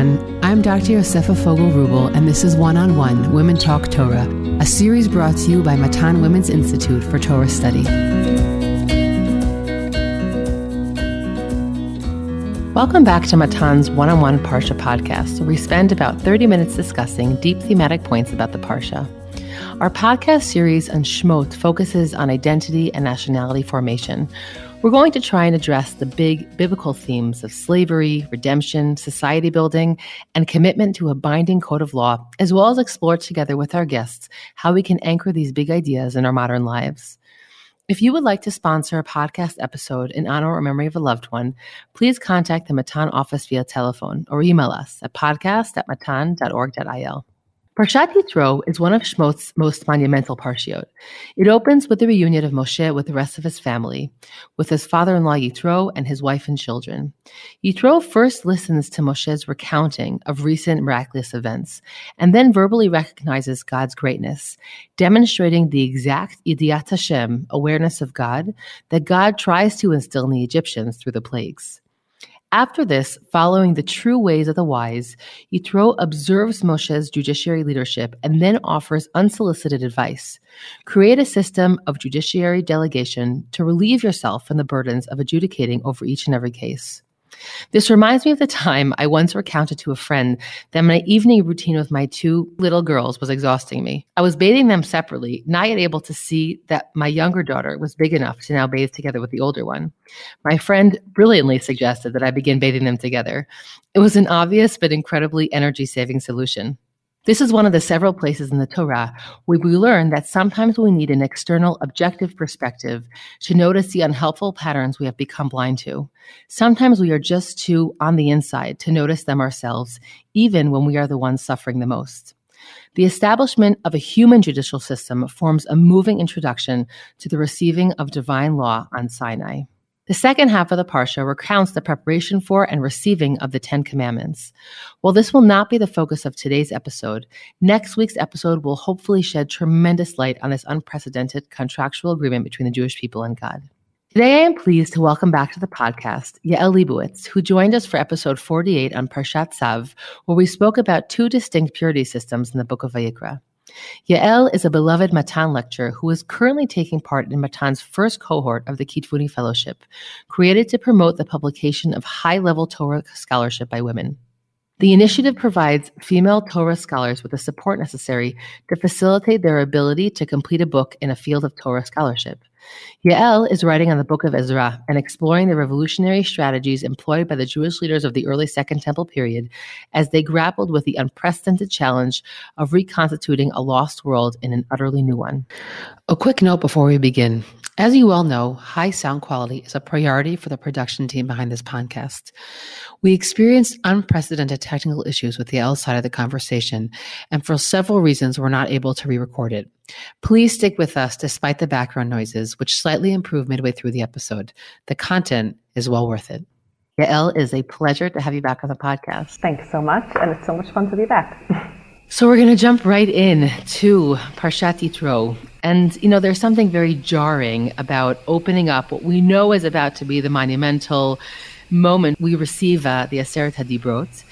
everyone. I'm Dr. Yosefa Fogel Rubel, and this is One on One Women Talk Torah, a series brought to you by Matan Women's Institute for Torah Study. Welcome back to Matan's One on One Parsha podcast, where we spend about 30 minutes discussing deep thematic points about the Parsha. Our podcast series on Shmot focuses on identity and nationality formation we're going to try and address the big biblical themes of slavery, redemption, society building, and commitment to a binding code of law, as well as explore together with our guests how we can anchor these big ideas in our modern lives. If you would like to sponsor a podcast episode in honor or memory of a loved one, please contact the Matan office via telephone or email us at podcast at matan.org.il. Parshat Yitro is one of Shmot's most monumental parshiot. It opens with the reunion of Moshe with the rest of his family, with his father-in-law Yitro and his wife and children. Yitro first listens to Moshe's recounting of recent miraculous events, and then verbally recognizes God's greatness, demonstrating the exact Yediat Hashem, awareness of God, that God tries to instill in the Egyptians through the plagues. After this, following the true ways of the wise, Yitro observes Moshe's judiciary leadership and then offers unsolicited advice. Create a system of judiciary delegation to relieve yourself from the burdens of adjudicating over each and every case. This reminds me of the time I once recounted to a friend that my evening routine with my two little girls was exhausting me. I was bathing them separately, not yet able to see that my younger daughter was big enough to now bathe together with the older one. My friend brilliantly suggested that I begin bathing them together. It was an obvious but incredibly energy saving solution. This is one of the several places in the Torah where we learn that sometimes we need an external objective perspective to notice the unhelpful patterns we have become blind to. Sometimes we are just too on the inside to notice them ourselves, even when we are the ones suffering the most. The establishment of a human judicial system forms a moving introduction to the receiving of divine law on Sinai. The second half of the Parsha recounts the preparation for and receiving of the Ten Commandments. While this will not be the focus of today's episode, next week's episode will hopefully shed tremendous light on this unprecedented contractual agreement between the Jewish people and God. Today, I am pleased to welcome back to the podcast Yael Leibowitz, who joined us for episode 48 on Parshat Tzav, where we spoke about two distinct purity systems in the book of Vayikra. Yael is a beloved Matan lecturer who is currently taking part in Matan's first cohort of the Kitvuni Fellowship, created to promote the publication of high level Torah scholarship by women. The initiative provides female Torah scholars with the support necessary to facilitate their ability to complete a book in a field of Torah scholarship. Yael is writing on the book of Ezra and exploring the revolutionary strategies employed by the Jewish leaders of the early Second Temple period as they grappled with the unprecedented challenge of reconstituting a lost world in an utterly new one. A quick note before we begin. As you all know, high sound quality is a priority for the production team behind this podcast. We experienced unprecedented technical issues with the L side of the conversation, and for several reasons, we're not able to re record it. Please stick with us despite the background noises, which slightly improve midway through the episode. The content is well worth it. Yael, it is a pleasure to have you back on the podcast. Thanks so much, and it's so much fun to be back. so we're going to jump right in to Parshat Yitro. And, you know, there's something very jarring about opening up what we know is about to be the monumental moment we receive uh, the Aseret HaDibrot.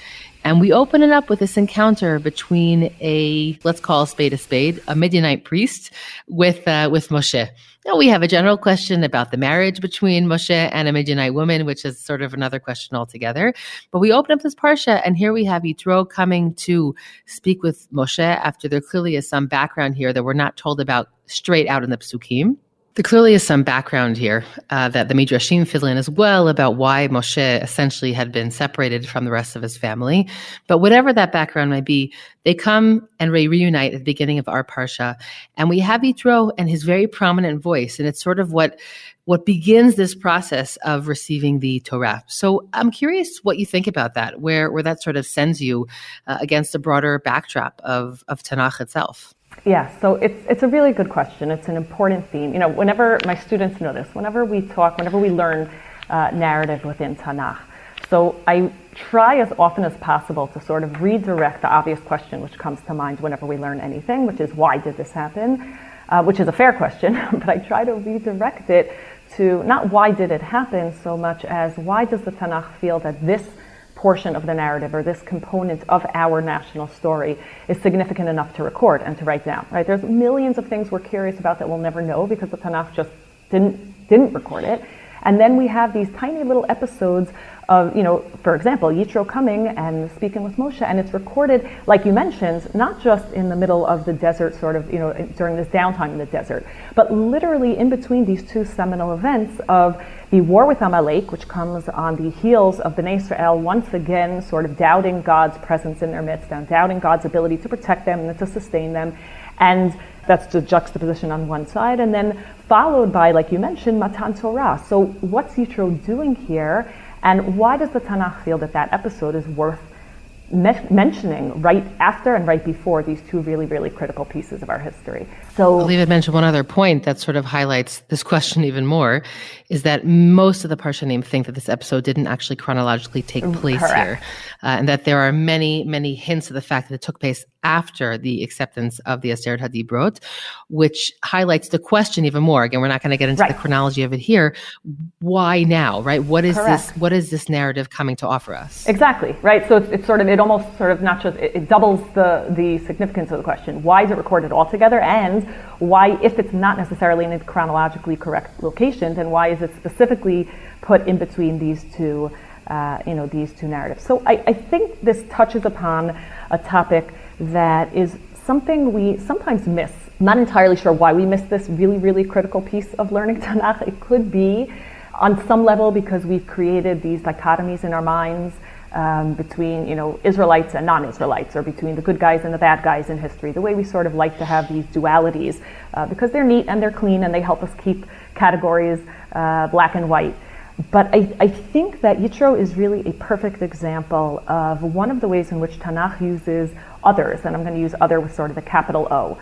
And we open it up with this encounter between a, let's call a spade a spade, a Midianite priest with, uh, with Moshe. Now we have a general question about the marriage between Moshe and a Midianite woman, which is sort of another question altogether. But we open up this Parsha and here we have Yitro coming to speak with Moshe after there clearly is some background here that we're not told about straight out in the Psukim. There clearly is some background here uh, that the Midrashim fill in as well about why Moshe essentially had been separated from the rest of his family. But whatever that background might be, they come and re- reunite at the beginning of our parsha, and we have Yitro and his very prominent voice, and it's sort of what what begins this process of receiving the Torah. So I'm curious what you think about that, where where that sort of sends you uh, against a broader backdrop of of Tanakh itself. Yeah, so it's, it's a really good question. It's an important theme. You know, whenever my students know this, whenever we talk, whenever we learn uh, narrative within Tanakh, so I try as often as possible to sort of redirect the obvious question which comes to mind whenever we learn anything, which is why did this happen? Uh, which is a fair question, but I try to redirect it to not why did it happen so much as why does the Tanakh feel that this portion of the narrative or this component of our national story is significant enough to record and to write down. Right? There's millions of things we're curious about that we'll never know because the Tanakh just didn't didn't record it. And then we have these tiny little episodes of, you know, for example, Yitro coming and speaking with Moshe, and it's recorded, like you mentioned, not just in the middle of the desert, sort of, you know, during this downtime in the desert, but literally in between these two seminal events of the war with Amalek, which comes on the heels of Bnei Israel once again sort of doubting God's presence in their midst and doubting God's ability to protect them and to sustain them. And that's the juxtaposition on one side. And then followed by, like you mentioned, Matan Torah. So what's Yitro doing here? And why does the Tanakh feel that that episode is worth me- mentioning right after and right before these two really, really critical pieces of our history? So, I'll leave it mention one other point that sort of highlights this question even more is that most of the Parshanim think that this episode didn't actually chronologically take mm, place Correct. here, uh, and that there are many, many hints of the fact that it took place after the acceptance of the Aseret HaDibrot, which highlights the question even more. Again, we're not going to get into right. the chronology of it here. Why now, right? What is Correct. this? What is this narrative coming to offer us? Exactly, right. So it's, it's sort of it almost sort of not just it, it doubles the the significance of the question. Why is it recorded all together, and why, if it's not necessarily in a chronologically correct location, then why is it specifically put in between these two, uh, you know, these two narratives? So I, I think this touches upon a topic that is something we sometimes miss. I'm not entirely sure why we miss this really, really critical piece of learning Tanakh. It could be on some level because we've created these dichotomies in our minds um, between you know Israelites and non-Israelites, or between the good guys and the bad guys in history. The way we sort of like to have these dualities uh, because they're neat and they're clean and they help us keep categories uh, black and white. But I, I think that Yitro is really a perfect example of one of the ways in which Tanakh uses others, and I'm going to use other with sort of a capital O,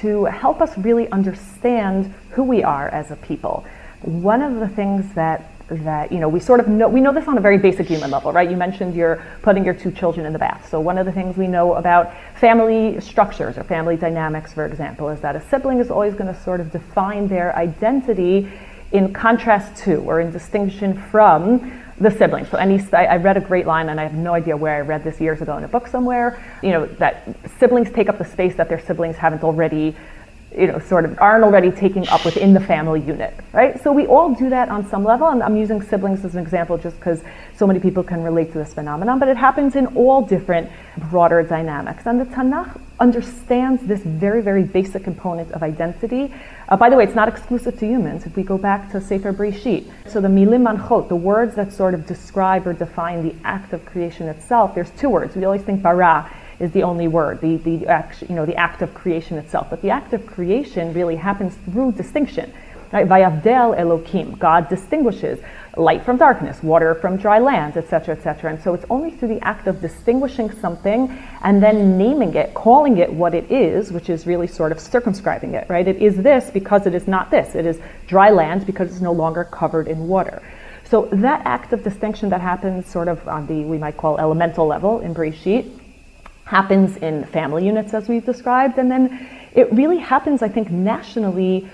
to help us really understand who we are as a people. One of the things that that you know we sort of know we know this on a very basic human level right you mentioned you're putting your two children in the bath so one of the things we know about family structures or family dynamics for example is that a sibling is always going to sort of define their identity in contrast to or in distinction from the siblings. So any, I read a great line, and I have no idea where I read this years ago in a book somewhere. You know that siblings take up the space that their siblings haven't already you know, sort of aren't already taking up within the family unit, right? So we all do that on some level, and I'm using siblings as an example just because so many people can relate to this phenomenon, but it happens in all different broader dynamics. And the Tanakh understands this very, very basic component of identity. Uh, by the way, it's not exclusive to humans. If we go back to Sefer Breshit, so the milim manchot, the words that sort of describe or define the act of creation itself, there's two words. We always think bara, is the only word, the, the, act, you know, the act of creation itself. But the act of creation really happens through distinction. Right? Vayavdel Elokim, God distinguishes light from darkness, water from dry land, etc., etc. And so it's only through the act of distinguishing something and then naming it, calling it what it is, which is really sort of circumscribing it, right? It is this because it is not this. It is dry land because it's no longer covered in water. So that act of distinction that happens sort of on the, we might call elemental level in Breshit, happens in family units as we've described, and then it really happens, I think, nationally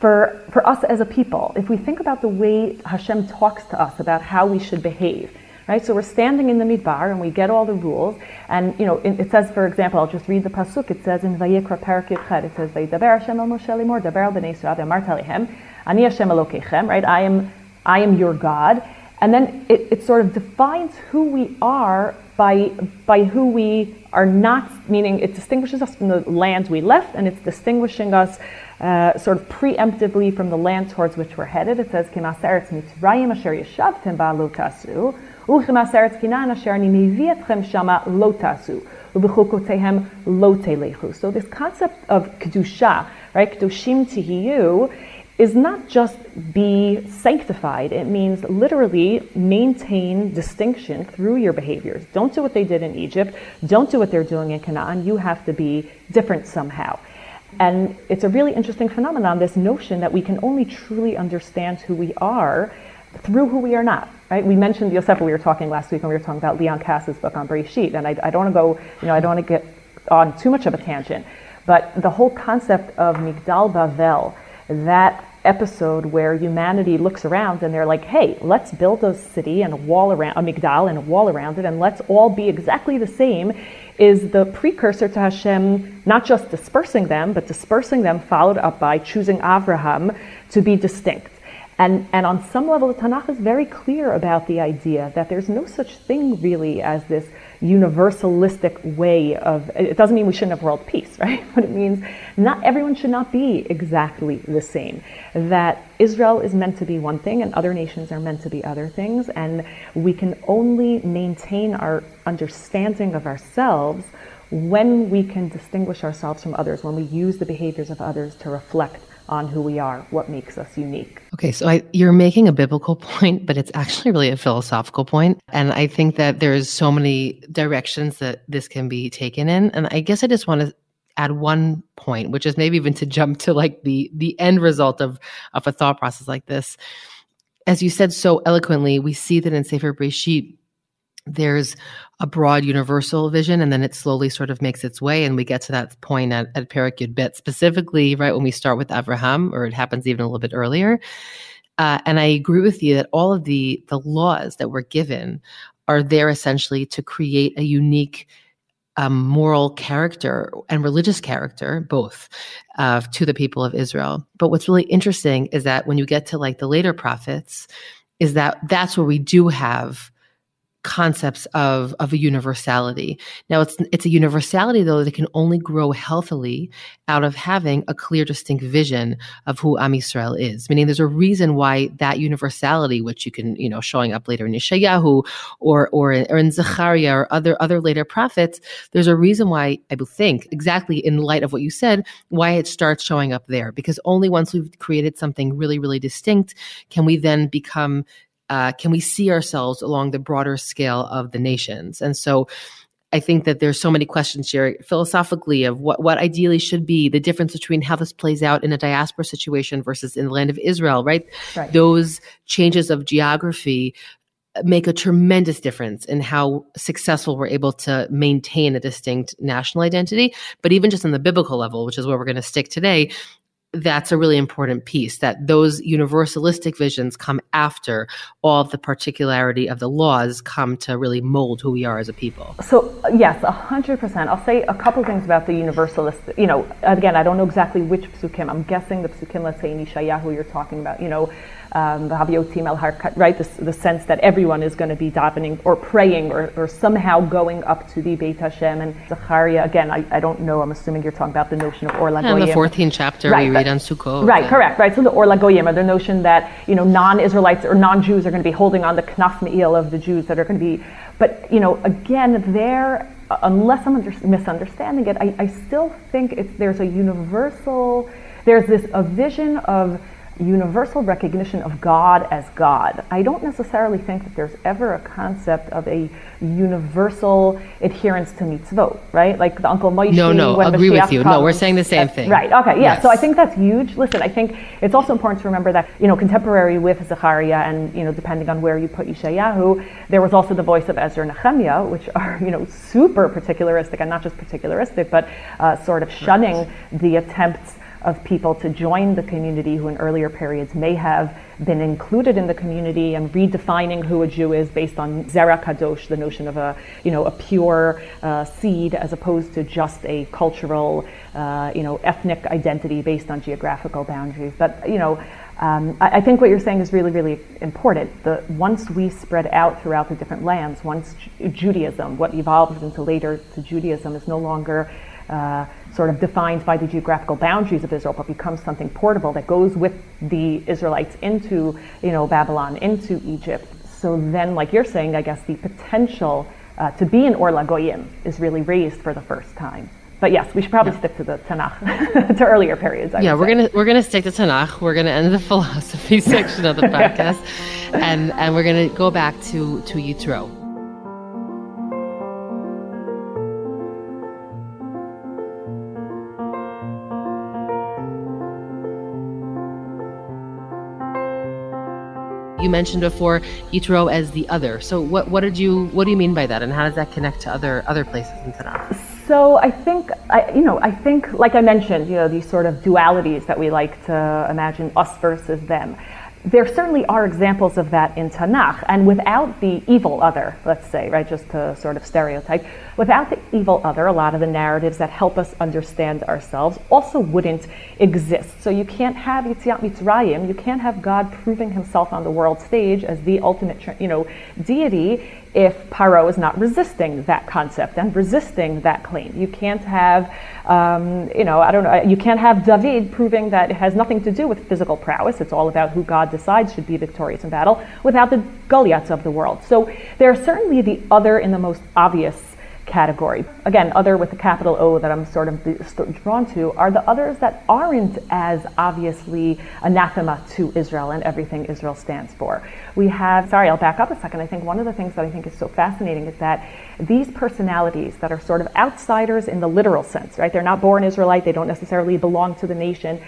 for, for us as a people. If we think about the way Hashem talks to us about how we should behave, right? So we're standing in the midbar and we get all the rules, and you know it, it says, for example, I'll just read the pasuk. It says in Vayikra Perek Yud Chet, it says, "Vayidaber Hashem el Moshe limor, daber al bnei Yisrael v'amart alehem, ani Hashem Elokechem," right? I am, I am your God, and then it, it sort of defines who we are by, by who we are not, meaning it distinguishes us from the lands we left and it's distinguishing us uh, sort of preemptively from the land towards which we're headed. It says. So this concept of kedusha, right, kedoshim tihiyu, is not just be sanctified. It means literally maintain distinction through your behaviors. Don't do what they did in Egypt. Don't do what they're doing in Canaan. You have to be different somehow. And it's a really interesting phenomenon, this notion that we can only truly understand who we are through who we are not. Right? We mentioned Yosef, we were talking last week when we were talking about Leon Kass's book on Breshit, and I, I don't want to go, you know, I don't want to get on too much of a tangent, but the whole concept of Migdal Bavel, that episode where humanity looks around and they're like, hey, let's build a city and a wall around, a migdal and a wall around it, and let's all be exactly the same, is the precursor to Hashem not just dispersing them, but dispersing them followed up by choosing Abraham to be distinct. And, and on some level, the Tanakh is very clear about the idea that there's no such thing really as this universalistic way of, it doesn't mean we shouldn't have world peace, right? But it means not everyone should not be exactly the same. That Israel is meant to be one thing and other nations are meant to be other things. And we can only maintain our understanding of ourselves when we can distinguish ourselves from others, when we use the behaviors of others to reflect on who we are, what makes us unique. Okay, so I, you're making a biblical point, but it's actually really a philosophical point. And I think that there's so many directions that this can be taken in. And I guess I just want to add one point, which is maybe even to jump to like the the end result of of a thought process like this. As you said so eloquently, we see that in Sefer Breshit, there's a broad universal vision and then it slowly sort of makes its way and we get to that point at, at Bet specifically right when we start with Abraham or it happens even a little bit earlier uh, and I agree with you that all of the the laws that were given are there essentially to create a unique um, moral character and religious character, both, uh, to the people of Israel. But what's really interesting is that when you get to like the later prophets, is that that's where we do have concepts of of a universality. Now it's it's a universality though that can only grow healthily out of having a clear distinct vision of who Am Yisrael is. Meaning there's a reason why that universality which you can, you know, showing up later in Yeshayahu or or in, or in Zechariah or other other later prophets, there's a reason why I think exactly in light of what you said why it starts showing up there because only once we've created something really really distinct can we then become uh, can we see ourselves along the broader scale of the nations? And so I think that there's so many questions here philosophically of what, what ideally should be the difference between how this plays out in a diaspora situation versus in the land of Israel, right? right. Those changes of geography make a tremendous difference in how successful we're able to maintain a distinct national identity. But even just on the biblical level, which is where we're going to stick today, that's a really important piece that those universalistic visions come after all the particularity of the laws come to really mold who we are as a people. So uh, yes 100% i'll say a couple things about the universalist you know again i don't know exactly which psukim. I'm guessing the psukim let's say in Yeshayahu you're talking about you know um, right? The, the, sense that everyone is going to be davening or praying or, or, somehow going up to the Beit Hashem and Zechariah. Again, I, I don't know. I'm assuming you're talking about the notion of Or LaGoyim. In the 14th chapter, right, we read on Sukkot. Right, yeah. correct, right. So the Or LaGoyim, or the notion that you know non-Israelites or non-Jews are going to be holding on the Knaf Me'il of the Jews that are going to be. But you know, again, there unless I'm under, misunderstanding it, I, I still think there's a universal, there's this a vision of universal recognition of God as God. I don't necessarily think that there's ever a concept of a universal adherence to mitzvot, right? Like the Uncle Moshe. No, no, agree Mashiach with you. Comes, no, we're saying the same thing. Right. Okay. Yeah. Yes. So I think that's huge. Listen, I think it's also important to remember that you know contemporary with Zechariah and you know depending on where you put Yeshayahu, there was also the voice of Ezra and Nehemiah, which are you know super particularistic and not just particularistic, but uh, sort of shunning right. the attempts of people to join the community who in earlier periods may have been included in the community and redefining who a Jew is based on Zera Kadosh, the notion of a, you know, a pure uh, seed as opposed to just a cultural, uh, you know, ethnic identity based on geographical boundaries. But, you know, um, I, I, think what you're saying is really, really important. The, once we spread out throughout the different lands, once Judaism, what evolved into later to Judaism, is no longer uh, sort of defined by the geographical boundaries of Israel, but becomes something portable that goes with the Israelites into, you know, Babylon, into Egypt. So then, like you're saying, I guess the potential uh, to be an Or LaGoyim is really raised for the first time. But yes, we should probably yeah. stick to the Tanakh, to earlier periods. I yeah, we're say. gonna we're gonna stick to Tanakh. We're gonna end the philosophy section of the podcast, and and we're gonna go back to to Yitro. You mentioned before Yitro as the other. So what what did you what do you mean by that, and how does that connect to other other places in Tanakh? So I think, I, you know, I think, like I mentioned, you know, these sort of dualities that we like to imagine us versus them there certainly are examples of that in Tanakh, and without the evil other, let's say, right, just to sort of stereotype, without the evil other, a lot of the narratives that help us understand ourselves also wouldn't exist. So you can't have Yitziat Mitzrayim, you can't have God proving himself on the world stage as the ultimate, you know, deity if Paro is not resisting that concept and resisting that claim. You can't have, um, you know, I don't know, you can't have David proving that it has nothing to do with physical prowess. It's all about who God decides should be victorious in battle without the Goliaths of the world. So there are certainly the other in the most obvious category. Again, other with the capital O that I'm sort of drawn to are the others that aren't as obviously anathema to Israel and everything Israel stands for. We have, sorry, I'll back up a second. I think one of the things that I think is so fascinating is that these personalities that are sort of outsiders in the literal sense, right? They're not born Israelite, they don't necessarily belong to the nation,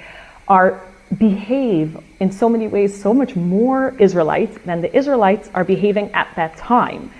are behave in so many ways so much more Israelite than the Israelites are behaving at that time.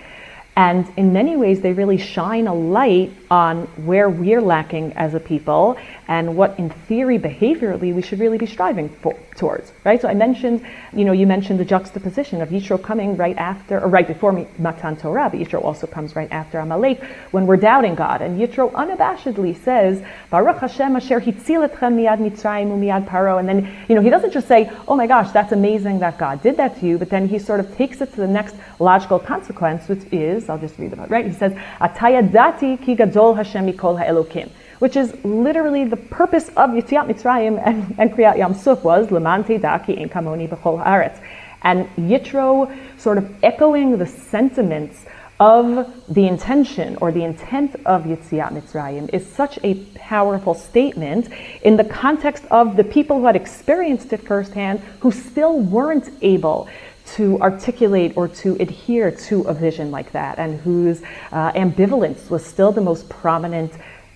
And in many ways, they really shine a light on where we're lacking as a people and what, in theory, behaviorally, we should really be striving for, towards, right? So I mentioned, you know, you mentioned the juxtaposition of Yitro coming right after, or right before Matan Torah, but Yitro also comes right after Amalek when we're doubting God. And Yitro unabashedly says, Baruch Hashem asher hitzil etchem miyad Mitzrayim miyad Paro. And then, you know, he doesn't just say, oh my gosh, that's amazing that God did that to you, but then he sort of takes it to the next logical consequence, which is, I'll just read about, right? He says, Ata yadati ki gadol Hashem mikol ha'elokim which is literally the purpose of Yitziat Mitzrayim and, and Kriyat Yam Suf was Lamante Daki in Kamoni B'chol Haaretz. And Yitro sort of echoing the sentiments of the intention or the intent of Yitziat Mitzrayim is such a powerful statement in the context of the people who had experienced it firsthand who still weren't able to articulate or to adhere to a vision like that and whose uh, ambivalence was still the most prominent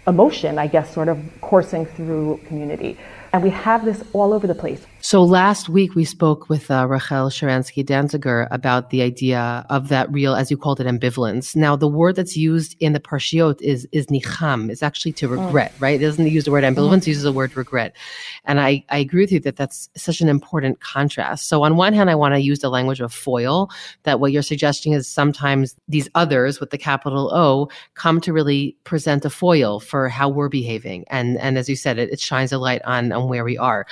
emotion, I guess, sort of coursing through community. And we have this all over the place. So last week we spoke with uh, Rachel Sharansky Danziger about the idea of that real, as you called it, ambivalence. Now the word that's used in the Parshiot is is nicham. It's actually to oh. regret, right? It doesn't use the word ambivalence; mm-hmm. uses the word regret. And I I agree with you that that's such an important contrast. So on one hand, I want to use the language of foil. That what you're suggesting is sometimes these others with the capital O come to really present a foil for how we're behaving, and and as you said, it, it shines a light on on where we are.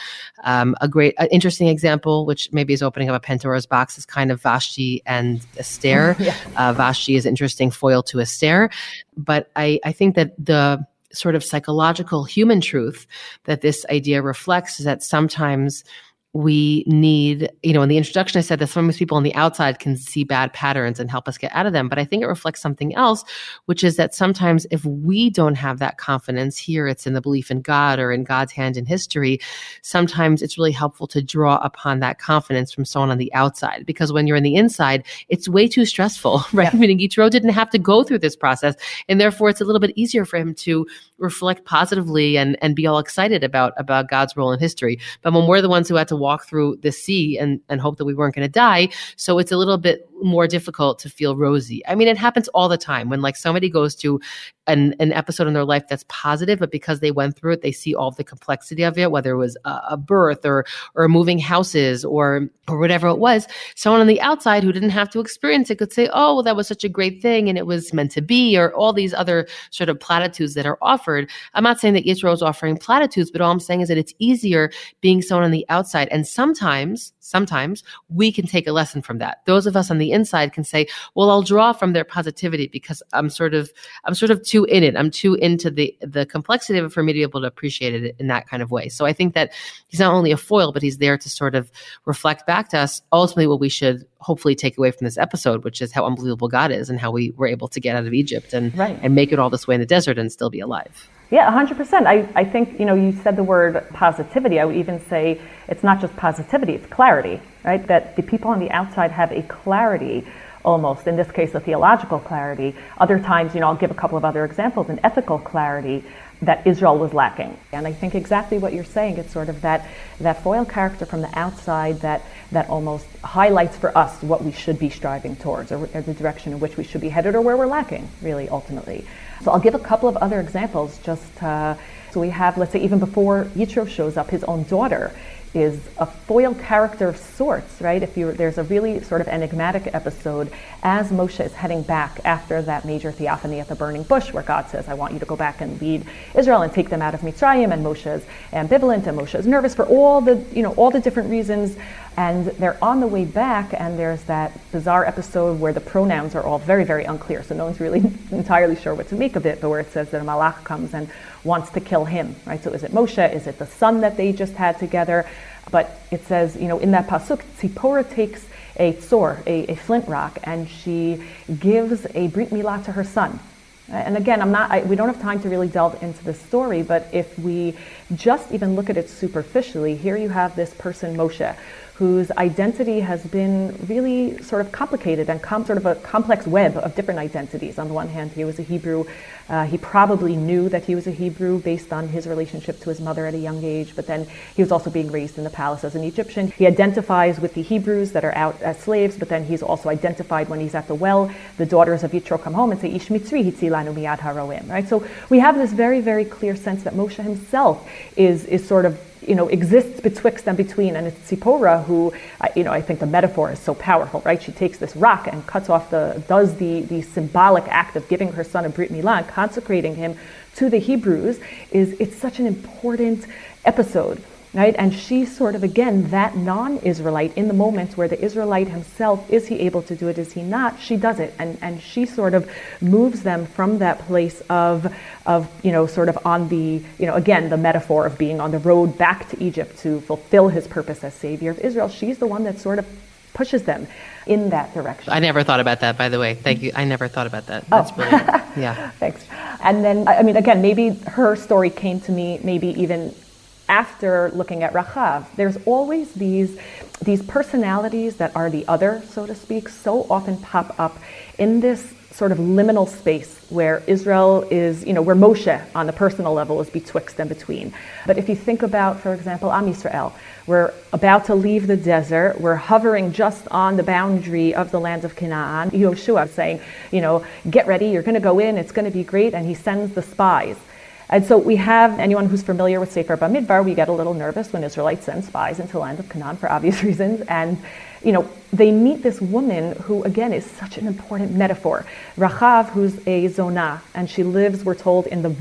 Um, a great great, uh, interesting example, which maybe is opening up a Pandora's box, is kind of Vashti and Esther. yeah. uh, Vashti is interesting foil to Esther, but I, I think that the sort of psychological human truth that this idea reflects is that sometimes we need, you know, in the introduction, I said that sometimes people on the outside can see bad patterns and help us get out of them. But I think it reflects something else, which is that sometimes if we don't have that confidence here, it's in the belief in God or in God's hand in history. Sometimes it's really helpful to draw upon that confidence from someone on the outside because when you're in the inside, it's way too stressful, right? Yeah. Meaning Yitro didn't have to go through this process. And therefore, it's a little bit easier for him to reflect positively and, and be all excited about, about God's role in history. But when we're the ones who had to walk through the sea and, and hope that we weren't going to die. So it's a little bit more difficult to feel rosy. I mean, it happens all the time when like somebody goes to an, an episode in their life that's positive, but because they went through it, they see all the complexity of it, whether it was a, a birth or, or moving houses or, or whatever it was. Someone on the outside who didn't have to experience it could say, oh, well, that was such a great thing and it was meant to be, or all these other sort of platitudes that are offered. I'm not saying that Yitro is offering platitudes, but all I'm saying is that it's easier being someone on the outside. And sometimes, sometimes we can take a lesson from that. Those of us on the inside can say, well, I'll draw from their positivity because I'm sort of, I'm sort of too in it. I'm too into the, the complexity of it for me to be able to appreciate it in that kind of way. So I think that he's not only a foil, but he's there to sort of reflect back to us ultimately what we should hopefully take away from this episode, which is how unbelievable God is and how we were able to get out of Egypt and, right. and make it all this way in the desert and still be alive. Yeah, 100%. I, I think, you know, you said the word positivity. I would even say it's not just positivity, it's clarity, right? That the people on the outside have a clarity almost. In this case, a theological clarity. Other times, you know, I'll give a couple of other examples, an ethical clarity that Israel was lacking. And I think exactly what you're saying, it's sort of that, that foil character from the outside that, that almost highlights for us what we should be striving towards or, or the direction in which we should be headed or where we're lacking, really, ultimately. So I'll give a couple of other examples just uh, so we have, let's say, even before Yitro shows up, his own daughter is a foil character of sorts, right? If you there's a really sort of enigmatic episode as Moshe is heading back after that major theophany at the burning bush, where God says, "I want you to go back and lead Israel and take them out of Mitzrayim," and Moshe is ambivalent and Moshe is nervous for all the you know all the different reasons, and they're on the way back, and there's that bizarre episode where the pronouns are all very very unclear, so no one's really entirely sure what to make of it, but where it says that a malach comes and wants to kill him, right? So is it Moshe? Is it the son that they just had together? But it says, you know, in that pasuk, Tzipora takes a tzor, a, a flint rock, and she gives a brit milah to her son. And again, I'm not, I, we don't have time to really delve into the story, but if we just even look at it superficially, here you have this person, Moshe, whose identity has been really sort of complicated and com- sort of a complex web of different identities. On the one hand, he was a Hebrew. Uh, he probably knew that he was a Hebrew based on his relationship to his mother at a young age, but then he was also being raised in the palace as an Egyptian. He identifies with the Hebrews that are out as slaves, but then he's also identified when he's at the well. The daughters of Yitro come home and say, Ish mitzri hitzilanu miyad haroim. Right? So we have this very, very clear sense that Moshe himself is, is sort of you know, exists betwixt and between. And it's Tzipora who, you know, I think the metaphor is so powerful, right? She takes this rock and cuts off the, does the, the symbolic act of giving her son a Brit Milah, consecrating him to the Hebrews, is it's such an important episode right? And she's sort of, again, that non Israelite in the moments where the Israelite himself, is he able to do it, is he not? She does it. And, and she sort of moves them from that place of, of, you know, sort of on the, you know, again, the metaphor of being on the road back to Egypt to fulfill his purpose as savior of Israel. She's the one that sort of pushes them in that direction. I never thought about that, by the way. Thank you. I never thought about that. That's oh. brilliant. Yeah. Thanks. And then, I mean, again, maybe her story came to me maybe even after looking at Rachav. There's always these, these personalities that are the other, so to speak, so often pop up in this sort of liminal space where Israel is, you know, where Moshe on the personal level is betwixt and between. But if you think about, for example, Am Yisrael, we're about to leave the desert, we're hovering just on the boundary of the land of Canaan. Yoshua saying, you know, get ready, you're going to go in, it's going to be great, and he sends the spies. And so we have anyone who's familiar with Sefer Bamidbar, we get a little nervous when Israelites send spies into the land of Canaan for obvious reasons. And, you know, they meet this woman who, again, is such an important metaphor. Rachav, who's a Zonah, and she lives, we're told, in the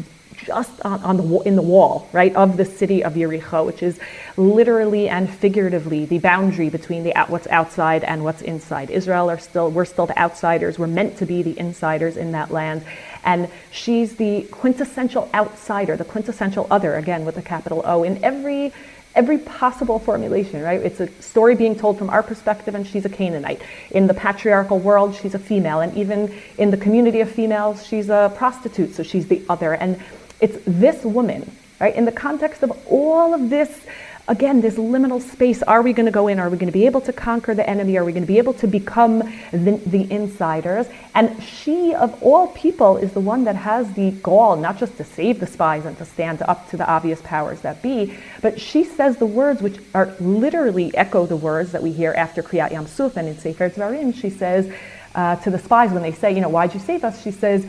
just on, on, the in the wall, right, of the city of Yericho, which is literally and figuratively the boundary between the what's outside and what's inside. Israel are still we're still the outsiders. We're meant to be the insiders in that land, and she's the quintessential outsider, the quintessential other, again with a capital O, in every every possible formulation, right? It's a story being told from our perspective, and she's a Canaanite. In the patriarchal world, she's a female, and even in the community of females, she's a prostitute, so she's the other. And it's this woman, right? In the context of all of this again, this liminal space. Are we going to go in? Are we going to be able to conquer the enemy? Are we going to be able to become the, the, insiders? And she, of all people, is the one that has the gall, not just to save the spies and to stand up to the obvious powers that be, but she says the words which are literally echo the words that we hear after Kriyat Yam Suf and in Sefer Dvarim. She says uh, to the spies when they say, you know, why'd you save us? She says,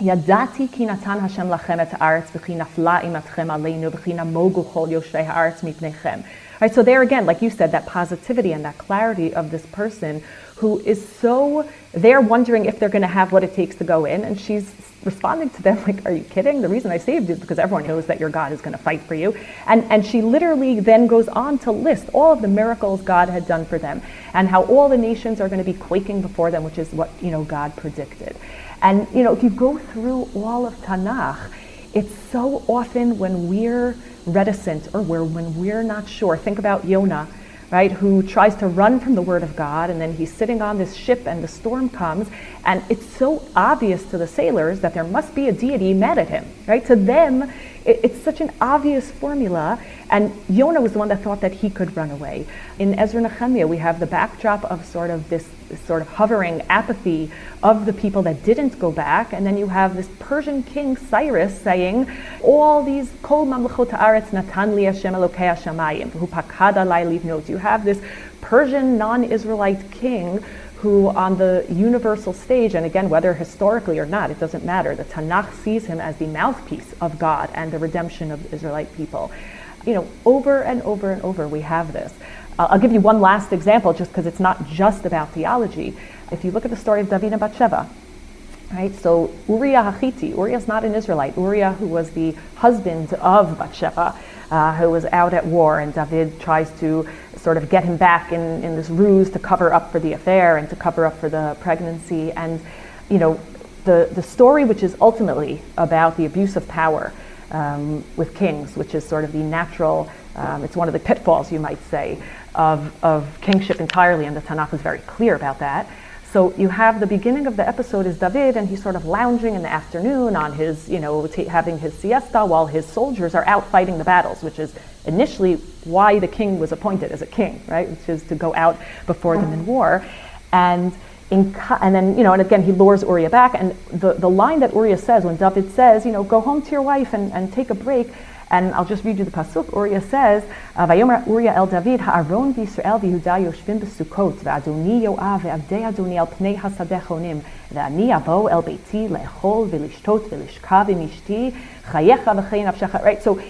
ידעתי כי נתן השם לכם את הארץ וכי נפלה אימתכם עלינו וכי נמוגו כל יושבי הארץ מפניכם. Right, so there again, like you said, that positivity and that clarity of this person who is so, they're wondering if they're going to have what it takes to go in, and she's responding to them like, are you kidding? The reason I saved you is because everyone knows that your God is going to fight for you. And, and she literally then goes on to list all of the miracles God had done for them and how all the nations are going to be quaking before them, which is what, you know, God predicted. And you know, if you go through all of Tanakh, it's so often when we're reticent or where when we're not sure. Think about Yonah, right, who tries to run from the word of God, and then he's sitting on this ship, and the storm comes, and it's so obvious to the sailors that there must be a deity mad at him, right? To them, it, it's such an obvious formula. And Yonah was the one that thought that he could run away. In Ezra Nehemiah, we have the backdrop of sort of this, sort of hovering apathy of the people that didn't go back. And then you have this Persian king Cyrus saying, all these kol mamlechot haaretz natan li Hashem Elokei Hashamayim, hu pakad alai. You have this Persian non-Israelite king who on the universal stage, and again, whether historically or not, it doesn't matter, the Tanakh sees him as the mouthpiece of God and the redemption of the Israelite people. You know, over and over and over we have this. I'll give you one last example just because it's not just about theology. If you look at the story of David and Bathsheba, right, so Uriah Hachiti, Uriah is not an Israelite, Uriah who was the husband of Bathsheba, uh, who was out at war, and David tries to sort of get him back in, in this ruse to cover up for the affair and to cover up for the pregnancy. And, you know, the, the story, which is ultimately about the abuse of power um, with kings, which is sort of the natural, um, it's one of the pitfalls, you might say, of, of kingship entirely, and the Tanakh is very clear about that. So you have the beginning of the episode is David, and he's sort of lounging in the afternoon on his, you know, t- having his siesta while his soldiers are out fighting the battles, which is initially why the king was appointed as a king, right? Which is to go out before them in mm-hmm. war. And in, and then, you know, and again, he lures Uriah back. And the, the line that Uriah says when David says, you know, go home to your wife and, and take a break, and I'll just read you the pasuk. Uriah says, "Vayomer Uriah el David ha'aron v'Yisrael v'Yehuda yoshvim b'Sukkot v'Adoni Yoav v'Avdei Adoni al pnei hasadeh chonim v'Ani avo el beiti le'chol v'lishtot v'lishka v'mishti chayecha v'chein nafshecha." Right. So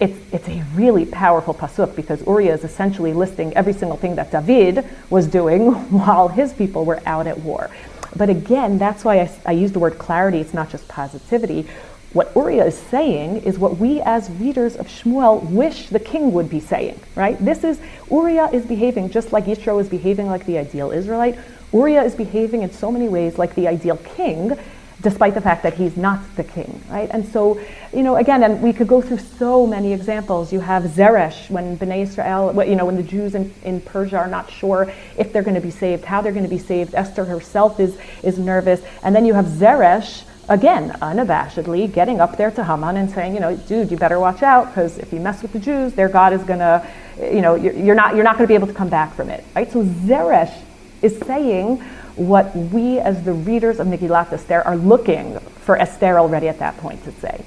it's, it's a really powerful pasuk because Uriah is essentially listing every single thing that David was doing while his people were out at war. But again, that's why I, I use the word clarity. It's not just positivity. What Uriah is saying is what we as readers of Shmuel wish the king would be saying, right? This is, Uriah is behaving just like Yitro is behaving like the ideal Israelite. Uriah is behaving in so many ways like the ideal king, despite the fact that he's not the king, right? And so, you know, again, and we could go through so many examples. You have Zeresh, when Bnei Israel, you know, when the Jews in, in Persia are not sure if they're going to be saved, how they're going to be saved. Esther herself is, is nervous. And then you have Zeresh, again, unabashedly getting up there to Haman and saying, you know, dude, you better watch out because if you mess with the Jews, their God is going to, you know, you're, not, you're not going to be able to come back from it, right? So Zeresh is saying what we as the readers of Megillat Esther are looking for Esther already at that point to say.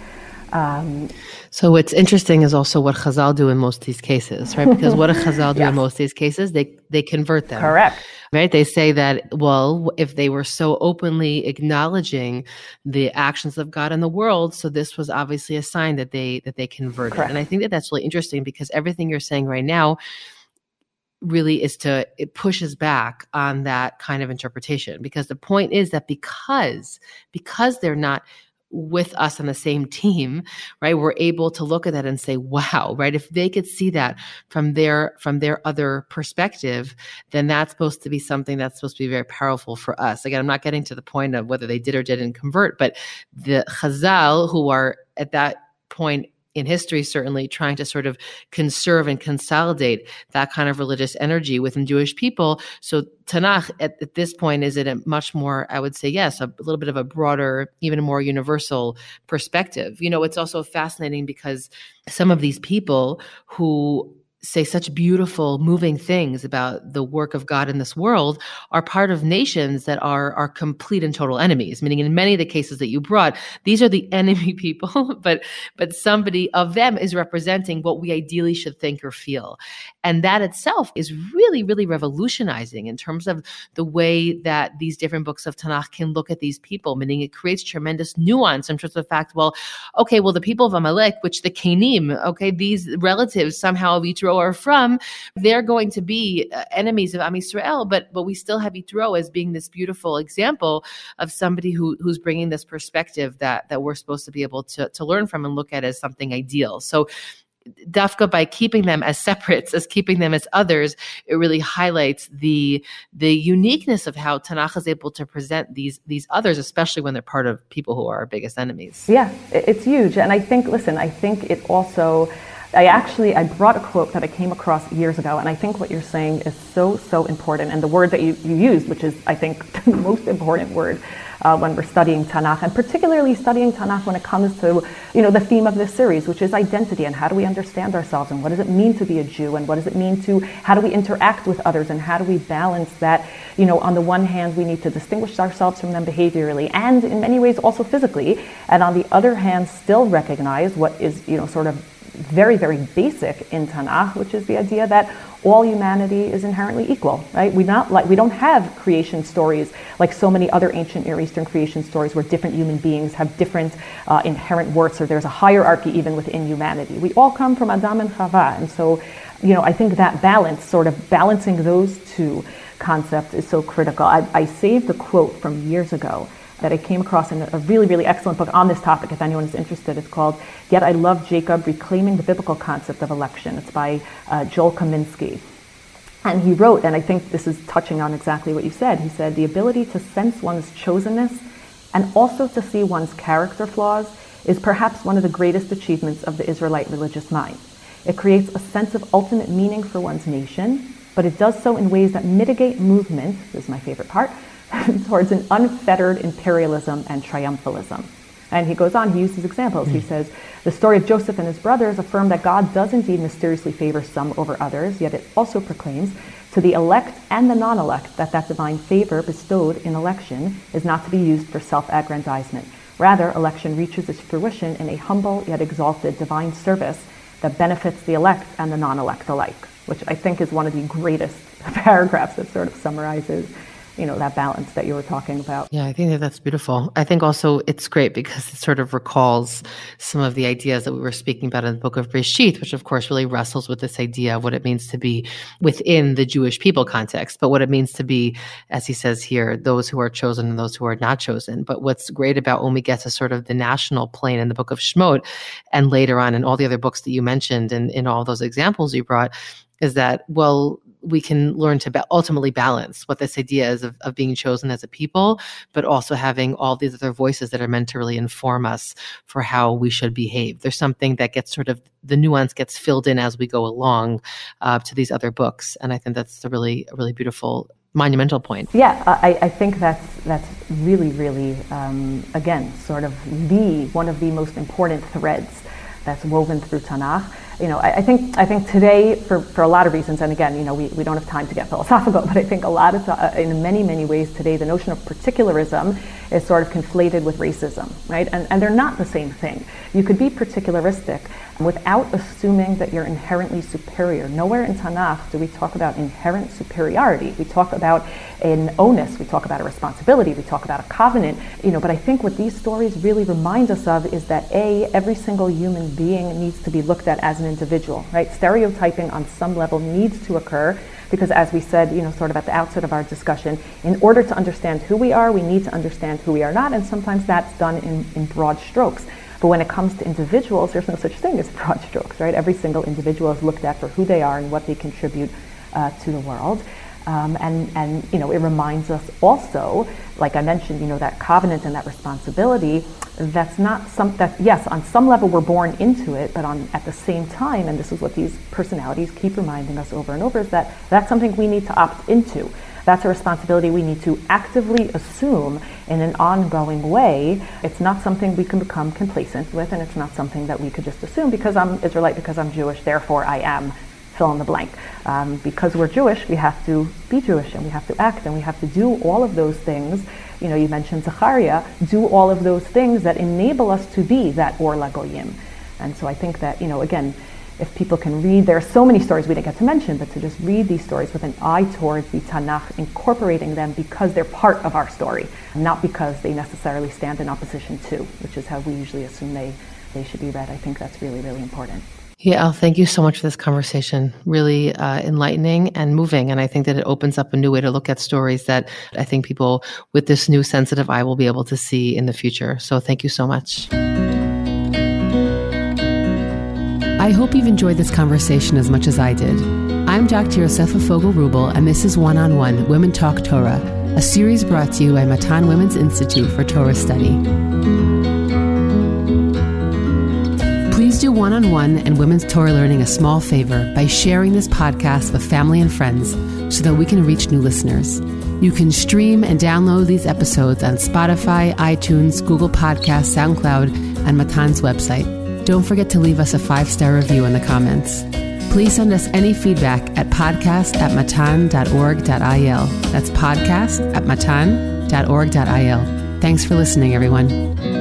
Um, so what's interesting is also what Chazal do in most of these cases, right? Because what do Chazal do yes. in most of these cases? They they convert them. Correct. Right? They say that well, if they were so openly acknowledging the actions of God in the world, so this was obviously a sign that they that they converted. Correct. And I think that that's really interesting because everything you're saying right now really is to it pushes back on that kind of interpretation because the point is that because because they're not with us on the same team right we're able to look at that and say wow right? If they could see that from their from their other perspective then that's supposed to be something that's supposed to be very powerful for us. Again i'm not getting to the point of whether they did or didn't convert but the chazal who are at that point in history, certainly trying to sort of conserve and consolidate that kind of religious energy within Jewish people. So Tanakh at, at this point is it a much more, I would say, yes, a, little bit of a broader, even more universal perspective. You know, it's also fascinating because some of these people who say such beautiful moving things about the work of god in this world are part of nations that are are complete and total enemies. Meaning in many of the cases that you brought these are the enemy people but but somebody of them is representing what we ideally should think or feel. And that itself is really really revolutionizing in terms of the way that these different books of tanakh can look at these people. Meaning it creates tremendous nuance in terms of the fact well okay well the people of amalek which the kanim okay these relatives somehow of each Are from, they're going to be uh, enemies of Am Yisrael. But but we still have Yitro as being this beautiful example of somebody who who's bringing this perspective that that we're supposed to be able to to learn from and look at as something ideal. So dafka by keeping them as separates as keeping them as others it really highlights the the uniqueness of how tanakh is able to present these these others especially when they're part of people who are our biggest enemies yeah it's huge and i think listen i think it also I actually I brought a quote that I came across years ago, and I think what you're saying is so so important. And the word that you, you used, which is I think the most important word uh, when we're studying Tanakh, and particularly studying Tanakh when it comes to you know the theme of this series, which is identity and how do we understand ourselves and what does it mean to be a Jew and what does it mean to how do we interact with others and how do we balance that you know on the one hand we need to distinguish ourselves from them behaviorally and in many ways also physically, and on the other hand still recognize what is you know sort of very, very basic in Tanakh, which is the idea that all humanity is inherently equal, right? We not like we don't have creation stories like so many other ancient Near Eastern creation stories where different human beings have different uh, inherent worths, or there's a hierarchy even within humanity. We all come from Adam and Chava, and so you know I think that balance, sort of balancing those two concepts, is so critical. I, I saved a quote from years ago that I came across in a really, really excellent book on this topic, if anyone is interested. It's called Yet I Love Jacob Reclaiming the Biblical Concept of Election. It's by uh, Joel Kaminsky. And he wrote, and I think this is touching on exactly what you said, he said, the ability to sense one's chosenness and also to see one's character flaws is perhaps one of the greatest achievements of the Israelite religious mind. It creates a sense of ultimate meaning for one's nation, but it does so in ways that mitigate movement, this is my favorite part, towards an unfettered imperialism and triumphalism. And he goes on, he uses examples. He hmm. says, The story of Joseph and his brothers affirm that God does indeed mysteriously favor some over others, yet it also proclaims to the elect and the non elect that that divine favor bestowed in election is not to be used for self aggrandizement. Rather, election reaches its fruition in a humble yet exalted divine service that benefits the elect and the non elect alike, which I think is one of the greatest paragraphs that sort of summarizes you know that balance that you were talking about. Yeah i think that that's beautiful. I think also it's great because it sort of recalls some of the ideas that we were speaking about in the book of Breshit, which of course really wrestles with this idea of what it means to be within the jewish people context but what it means to be as he says here those who are chosen and those who are not chosen. But what's great about when we get to sort of the national plane in the book of shemot and later on in all the other books that you mentioned and in all those examples you brought is that well we can learn to ba- ultimately balance what this idea is of, of being chosen as a people, but also having all these other voices that are meant to really inform us for how we should behave. There's something that gets sort of the nuance gets filled in as we go along uh, to these other books, and I think that's a really a really beautiful monumental point. Yeah, I, I think that's that's really really um, again sort of the one of the most important threads that's woven through Tanakh you know, I, I, think I think today, for, for a lot of reasons, and again, you know, we, we don't have time to get philosophical, but I think a lot of, uh, in many, many ways today, the notion of particularism is sort of conflated with racism, right? And, and they're not the same thing. You could be particularistic without assuming that you're inherently superior. Nowhere in Tanakh do we talk about inherent superiority. We talk about an onus, we talk about a responsibility, we talk about a covenant, you know, but I think what these stories really remind us of is that A, every single human being needs to be looked at as an individual, right? Stereotyping on some level needs to occur because as we said, you know, sort of at the outset of our discussion, in order to understand who we are, we need to understand who we are not, and sometimes that's done in, in broad strokes. But when it comes to individuals, there's no such thing as broad strokes, right? Every single individual is looked at for who they are and what they contribute uh, to the world. Um, and, and, you know, it reminds us also, like I mentioned, you know, that covenant and that responsibility, that's not some, that, yes, on some level we're born into it, but on, at the same time, and this is what these personalities keep reminding us over and over, is that that's something we need to opt into. That's a responsibility we need to actively assume in an ongoing way. It's not something we can become complacent with, and it's not something that we could just assume because I'm Israelite, because I'm Jewish, therefore I am fill in the blank. Um, because we're Jewish, we have to be Jewish and we have to act and we have to do all of those things. You know, you mentioned Zachariah, do all of those things that enable us to be that Or LaGoyim. And so I think that, you know, again, if people can read, there are so many stories we didn't get to mention, but to just read these stories with an eye towards the Tanakh, incorporating them because they're part of our story, not because they necessarily stand in opposition to, which is how we usually assume they, they should be read. I think that's really, really important. Yeah, Al, thank you so much for this conversation. Really uh, enlightening and moving. And I think that it opens up a new way to look at stories that I think people with this new sensitive eye will be able to see in the future. So thank you so much. I hope you've enjoyed this conversation as much as I did. I'm Dr. Yosefa Fogel Rubel, and this is One on One Women Talk Torah, a series brought to you by Matan Women's Institute for Torah Study. One on one and Women's Torah Learning a small favor by sharing this podcast with family and friends so that we can reach new listeners. You can stream and download these episodes on Spotify, iTunes, Google Podcasts, SoundCloud, and Matan's website. Don't forget to leave us a five star review in the comments. Please send us any feedback at podcast at matan.org.il. That's podcast at matan.org.il. Thanks for listening, everyone.